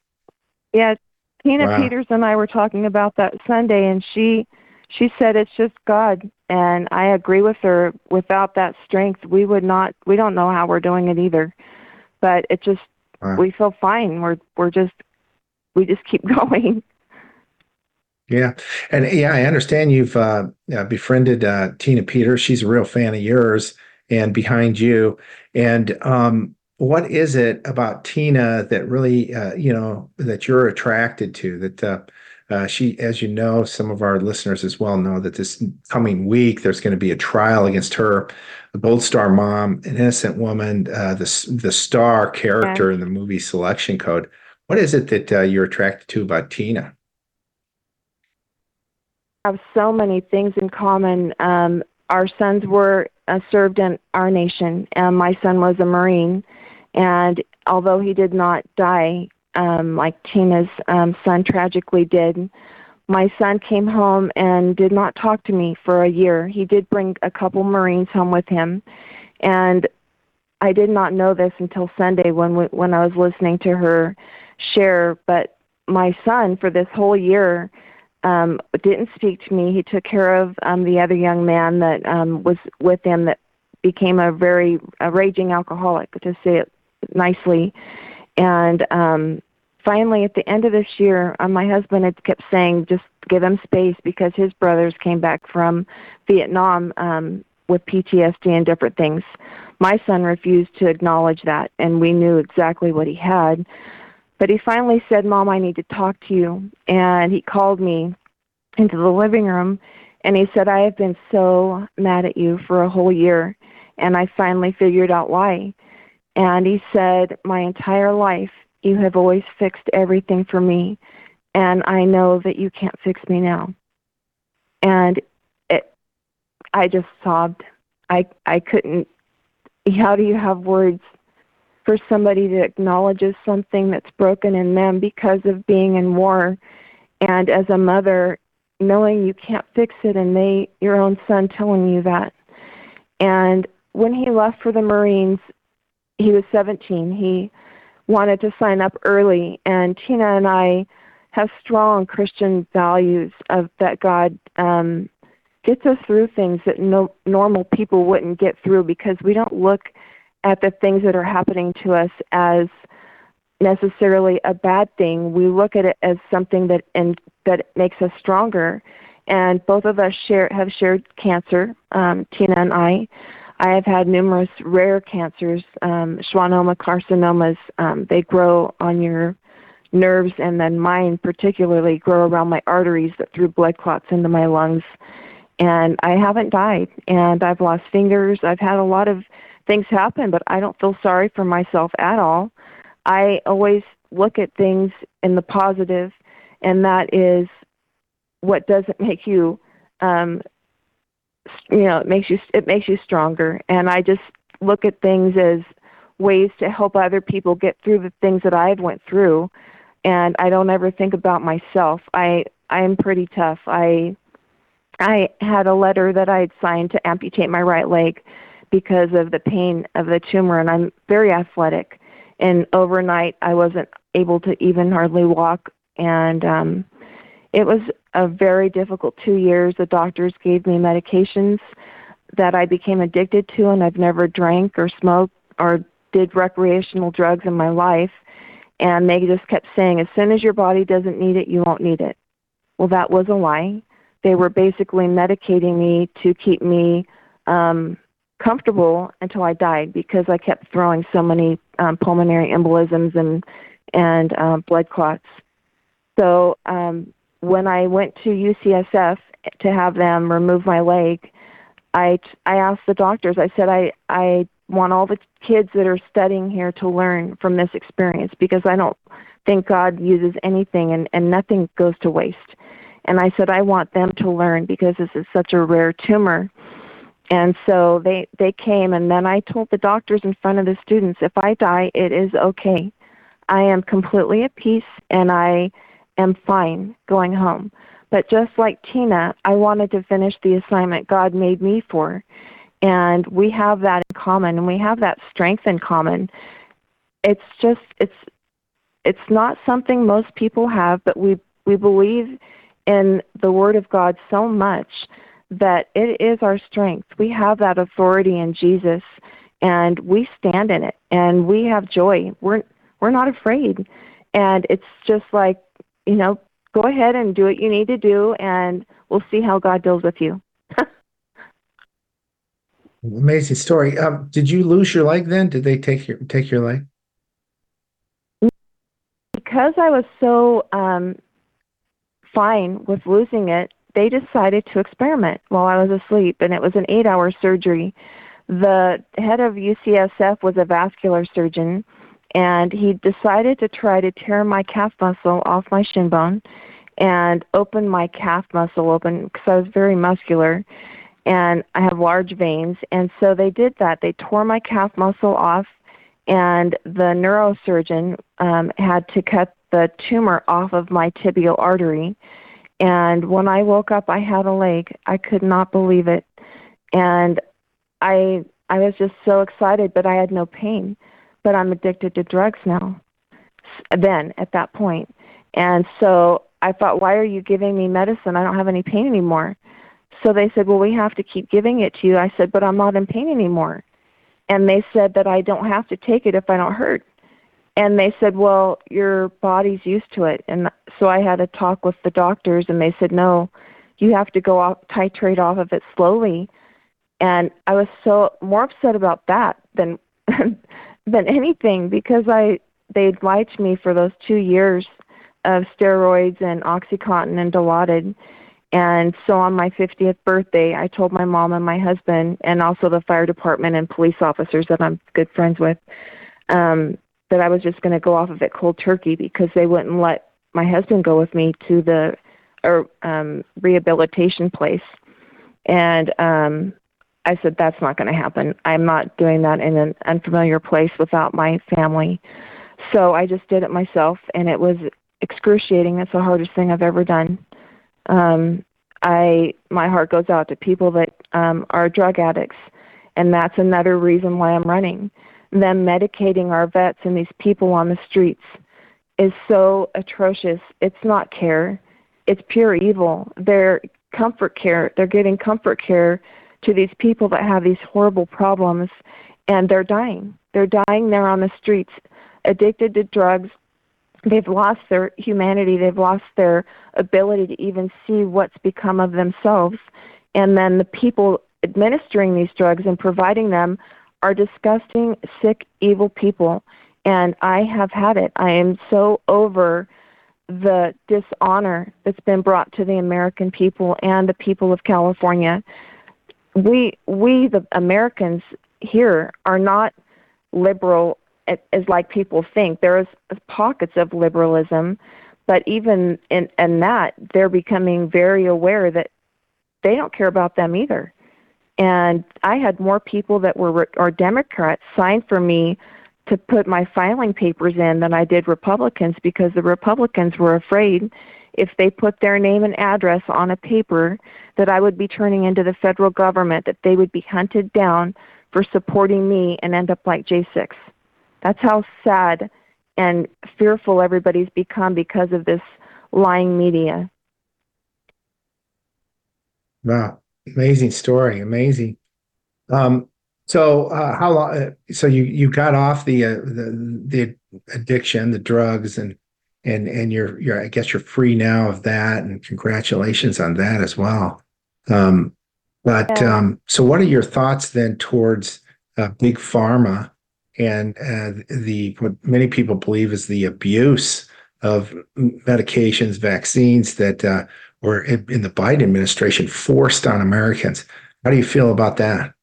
Yeah, Tina Wow. Peters and I were talking about that Sunday, and she she said it's just God, and I agree with her. Without that strength, we would not. We don't know how we're doing it either, but it just Wow. we feel fine. We're we're just we just keep going. Yeah, and yeah, I understand you've uh, uh, befriended uh, Tina Peters. She's a real fan of yours and behind you. And um, what is it about Tina that really, uh, you know, that you're attracted to? That uh, uh, she, as you know, some of our listeners as well know that this coming week there's going to be a trial against her, the Gold Star mom, an innocent woman, uh, the the star character in the movie Selection Code. What is it that uh, you're attracted to about Tina? Have so many things in common. Um, our sons were uh, served in our nation, and my son was a Marine. And although he did not die um, like Tina's um, son tragically did, my son came home and did not talk to me for a year. He did bring a couple Marines home with him, and I did not know this until Sunday when we, when I was listening to her share. But my son, for this whole year, um, didn't speak to me. He took care of um, the other young man that um, was with him that became a very a raging alcoholic, to say it nicely. And um, finally, at the end of this year, uh, my husband had kept saying, "Just give him space because his brothers came back from Vietnam um, with PTSD and different things. My son refused to acknowledge that, and we knew exactly what he had. But he finally said, Mom, I need to talk to you. And he called me into the living room and he said, I have been so mad at you for a whole year. And I finally figured out why. And he said, My entire life, you have always fixed everything for me. And I know that you can't fix me now. And it, I just sobbed. I, I couldn't. How do you have words for somebody that acknowledges something that's broken in them because of being in war? And as a mother, knowing you can't fix it and they your own son telling you that. And when he left for the marines he was 17 he wanted to sign up early. And tina and i have strong christian values of that god um gets us through things that no normal people wouldn't get through because we don't look at the things that are happening to us as necessarily a bad thing. We look at it as something that and that makes us stronger. And both of us share have shared cancer, um, Tina and I. I have had numerous rare cancers, um, schwannoma carcinomas. Um, they grow on your nerves, and then mine particularly grow around my arteries that threw blood clots into my lungs. And I haven't died, and I've lost fingers. I've had a lot of things happen, but I don't feel sorry for myself at all. I always look at things in the positive, and that is what doesn't make you, um, you know, it makes you it makes you stronger. And I just look at things as ways to help other people get through the things that I've went through, and I don't ever think about myself. I I am pretty tough. I I had a letter that I had signed to amputate my right leg because of the pain of the tumor, and I'm very athletic. And overnight I wasn't able to even hardly walk. And um it was a very difficult 2 years. The doctors gave me medications that I became addicted to and I've never drank or smoked or did recreational drugs in my life. And they just kept saying as soon as your body doesn't need it you won't need it. Well that was a lie. They were basically medicating me to keep me um comfortable until I died because I kept throwing so many um, pulmonary embolisms and and um, blood clots. So um, when I went to UCSF to have them remove my leg, I I asked the doctors. I said I I want all the kids that are studying here to learn from this experience because I don't think God uses anything and and nothing goes to waste. And I said I want them to learn because this is such a rare tumor and so they they came and then I told the doctors in front of the students if I die it is okay. I am completely at peace and I am fine going home. But just like Tina, I wanted to finish the assignment God made me for. And we have that in common and we have that strength in common. It's just it's it's not something most people have, but we we believe in the word of God so much that it is our strength. We have that authority in Jesus and we stand in it and we have joy. We're we're not afraid. And it's just like, you know, go ahead and do what you need to do and we'll see how God deals with you. Amazing story. Um, did you lose your leg then? Did they take your take your leg? Because I was so um, fine with losing it, they decided to experiment while I was asleep, and it was an eight hour surgery. The head of UCSF was a vascular surgeon, and he decided to try to tear my calf muscle off my shin bone and open my calf muscle open because I was very muscular and I have large veins. And so they did that. They tore my calf muscle off, and the neurosurgeon um, had to cut the tumor off of my tibial artery and when I woke up, I had a leg. I could not believe it. And I I was just so excited, but I had no pain. But I'm addicted to drugs now. Then at that point, and so I thought, why are you giving me medicine? I don't have any pain anymore. So they said, well, we have to keep giving it to you. I said, but I'm not in pain anymore. And they said that I don't have to take it if I don't hurt. And they said, well, your body's used to it. And so I had a talk with the doctors, and they said, no, you have to go off, titrate off of it slowly. And I was so more upset about that than than anything because I they'd lied to me for those two years of steroids and OxyContin and Dilaudid. And so on my 50th birthday, I told my mom and my husband, and also the fire department and police officers that I'm good friends with, um, that I was just going to go off of it cold turkey because they wouldn't let my husband go with me to the or um, rehabilitation place. And um, I said, that's not going to happen. I'm not doing that in an unfamiliar place without my family. So I just did it myself, and it was excruciating. It's the hardest thing I've ever done. Um, I my heart goes out to people that um, are drug addicts, and that's another reason why I'm running. Them medicating our vets and these people on the streets is so atrocious. It's not care it's pure evil. They're comfort care. They're giving comfort care to these people that have these horrible problems, and they're dying. They're dying there on the streets, addicted to drugs. They've lost their humanity. They've lost their ability to even see what's become of themselves. And then the people administering these drugs and providing them are disgusting, sick, evil people. And I have had it. I am so over the dishonor that's been brought to the American people and the people of California. We we the Americans here are not liberal as like people think. There's pockets of liberalism, but even in in that they're becoming very aware that they don't care about them either. And I had more people that were or Democrats sign for me to put my filing papers in than I did Republicans because the Republicans were afraid if they put their name and address on a paper that I would be turning into the federal government, that they would be hunted down for supporting me and end up like J6. That's how sad and fearful everybody's become because of this lying media. Wow. Amazing story. Amazing. Um, so uh, how long? Uh, so you you got off the uh, the the addiction, the drugs, and and and you're you're I guess you're free now of that, and congratulations on that as well. Um, but yeah. um, so what are your thoughts then towards uh, big pharma and uh, the what many people believe is the abuse of medications, vaccines that were in the Biden administration forced on Americans? How do you feel about that?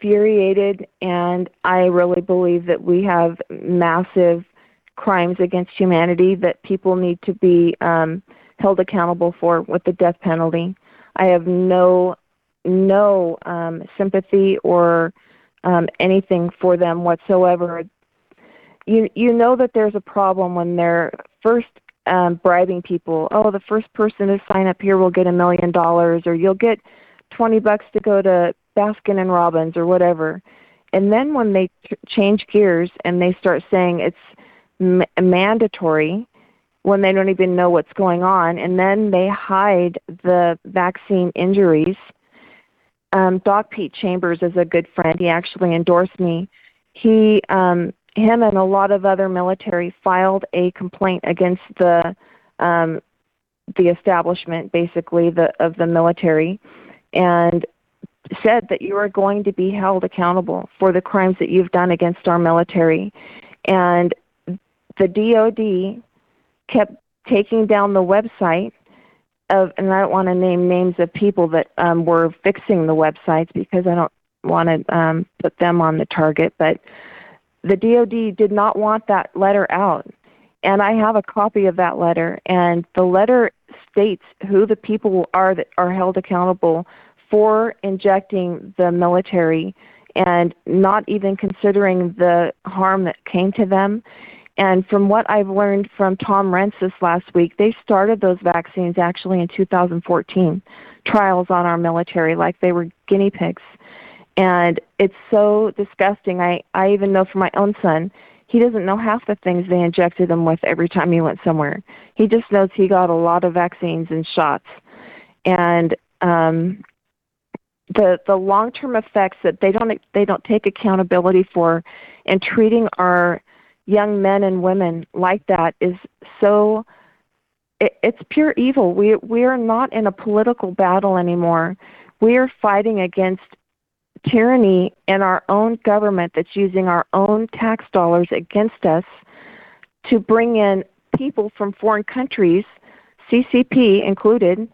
infuriated, and I really believe that we have massive crimes against humanity that people need to be um, held accountable for with the death penalty. I have no no um, sympathy or um, anything for them whatsoever. You you know that there's a problem when they're first um, bribing people. Oh, the first person to sign up here will get a million dollars, or you'll get twenty bucks to go to Baskin and Robbins or whatever. And then when they t- change gears and they start saying it's m- mandatory when they don't even know what's going on, and then they hide the vaccine injuries. Um, Doc Pete Chambers is a good friend. He actually endorsed me. He, um, him, and a lot of other military filed a complaint against the um, the establishment, basically the of the military, and said that you are going to be held accountable for the crimes that you've done against our military. And the DOD kept taking down the website of, and I don't want to name names of people that um, were fixing the websites because I don't want to um, put them on the target, but the DOD did not want that letter out. And I have a copy of that letter, and the letter states who the people are that are held accountable for injecting the military and not even considering the harm that came to them. And from what I've learned from Tom Renz this last week, they started those vaccines actually in 2014, trials on our military like they were guinea pigs. And it's so disgusting. I, I even know for my own son, he doesn't know half the things they injected him with every time he went somewhere. He just knows he got a lot of vaccines and shots. And um, the the long term effects that they don't they don't take accountability for, and treating our young men and women like that is so. It, it's pure evil. We we are not in a political battle anymore. We are fighting against tyranny in our own government that's using our own tax dollars against us to bring in people from foreign countries, CCP included,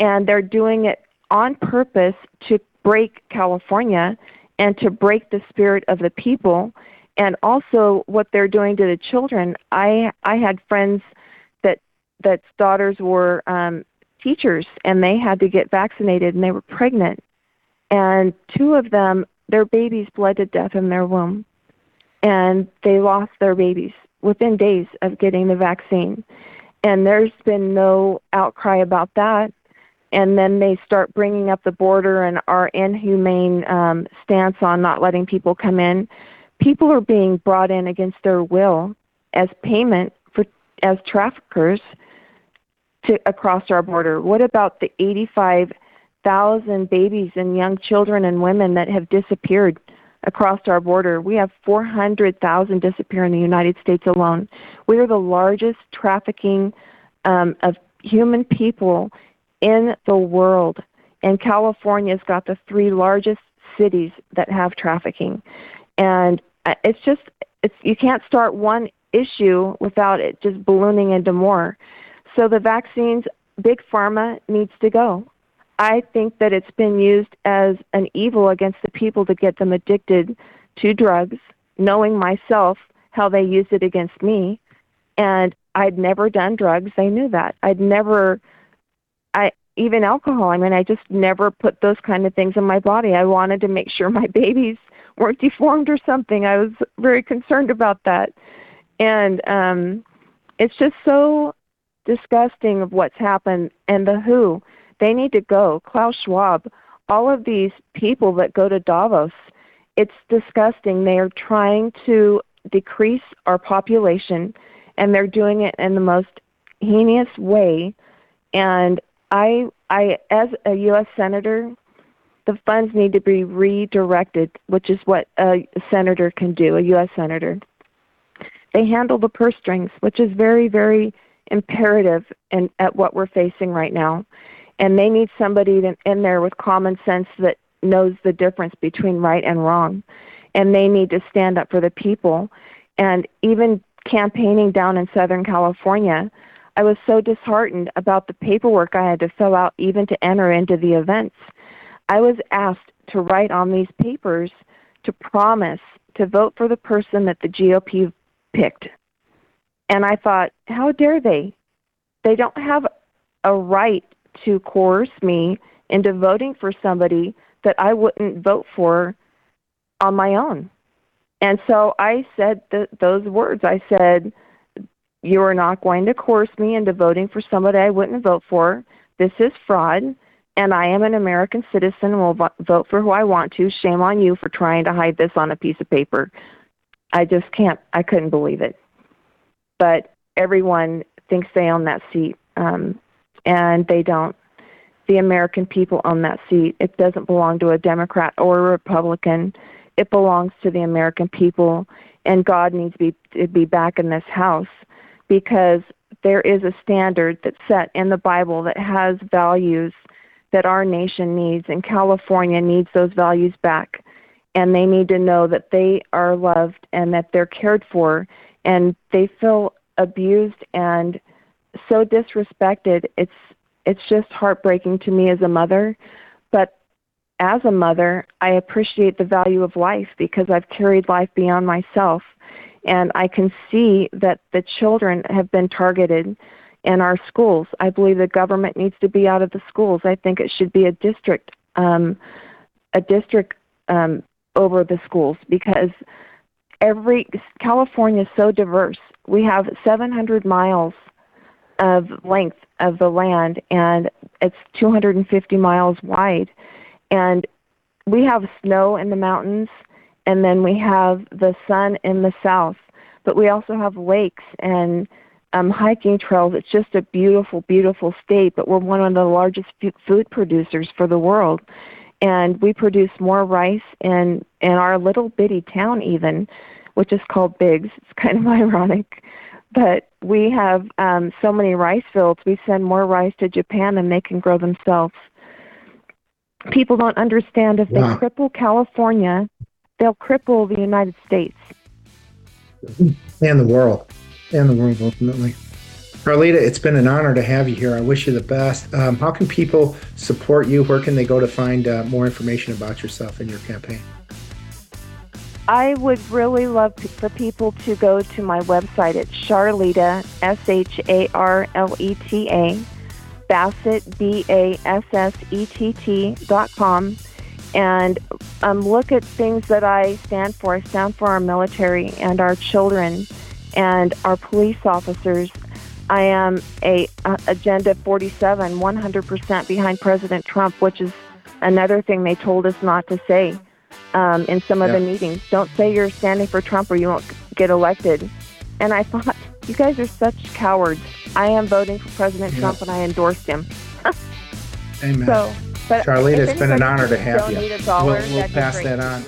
and they're doing it on purpose to break California and to break the spirit of the people and also what they're doing to the children. I I had friends that that's daughters were um teachers and they had to get vaccinated and they were pregnant and two of them their babies bled to death in their womb and they lost their babies within days of getting the vaccine and there's been no outcry about that and then they start bringing up the border and our inhumane um, stance on not letting people come in. People are being brought in against their will as payment for as traffickers to across our border. What about the 85,000 babies and young children and women that have disappeared across our border? We have 400,000 disappear in the United States alone. We are the largest trafficking um, of human people in the world. And California's got the three largest cities that have trafficking. And uh, it's just it's you can't start one issue without it just ballooning into more. So the vaccines, big pharma needs to go. I think that it's been used as an evil against the people to get them addicted to drugs, knowing myself how they used it against me. And I'd never done drugs. They knew that. I'd never I even alcohol. I mean, I just never put those kind of things in my body. I wanted to make sure my babies weren't deformed or something. I was very concerned about that. And um it's just so disgusting of what's happened and the who they need to go klaus schwab all of these people that go to davos it's disgusting they are trying to decrease our population and they're doing it in the most heinous way and I, I, as a U.S. senator, the funds need to be redirected, which is what a senator can do, a U.S. senator. They handle the purse strings, which is very, very imperative in, at what we're facing right now. And they need somebody in there with common sense that knows the difference between right and wrong. And they need to stand up for the people. And even campaigning down in Southern California, I was so disheartened about the paperwork I had to fill out even to enter into the events. I was asked to write on these papers to promise to vote for the person that the GOP picked. And I thought, how dare they? They don't have a right to coerce me into voting for somebody that I wouldn't vote for on my own. And so I said th- those words. I said, you are not going to coerce me into voting for somebody I wouldn't vote for. This is fraud, and I am an American citizen and will vote for who I want to. Shame on you for trying to hide this on a piece of paper. I just can't, I couldn't believe it. But everyone thinks they own that seat, um, and they don't. The American people own that seat. It doesn't belong to a Democrat or a Republican. It belongs to the American people, and God needs to be, to be back in this house because there is a standard that's set in the Bible that has values that our nation needs, and California needs those values back. And they need to know that they are loved and that they're cared for, and they feel abused and so disrespected. It's it's just heartbreaking to me as a mother, but as a mother, I appreciate the value of life because I've carried life beyond myself and I can see that the children have been targeted in our schools. I believe the government needs to be out of the schools. I think it should be a district, um, a district um, over the schools because every California is so diverse. We have 700 miles of length of the land, and it's 250 miles wide, and we have snow in the mountains and then we have the sun in the south. But we also have lakes and um, hiking trails. It's just a beautiful, beautiful state. But we're one of the largest food producers for the world, and we produce more rice in in our little bitty town even, which is called Biggs. It's kind of ironic, but we have um, so many rice fields. We send more rice to Japan than they can grow themselves. People don't understand if Wow. they cripple California, they'll cripple the United States. and the world, and the world ultimately. Carlita, it's been an honor to have you here. I wish you the best. Um, how can people support you? Where can they go to find uh, more information about yourself and your campaign? I would really love for people to go to my website. It's Sharleta, S H A R L E T A, Bassett, B A S S E T T dot com, and um, look at things that I stand for. I stand for our military and our children and our police officers. I am a, Agenda 47, 100% behind President Trump, which is another thing they told us not to say um, in some of the meetings. Don't say you're standing for Trump or you won't get elected. And I thought, you guys are such cowards. I am voting for President Yeah. Trump and I endorsed him. Amen. So, Sharleta, it's been an honor to have you. dollar, we'll we'll pass that on.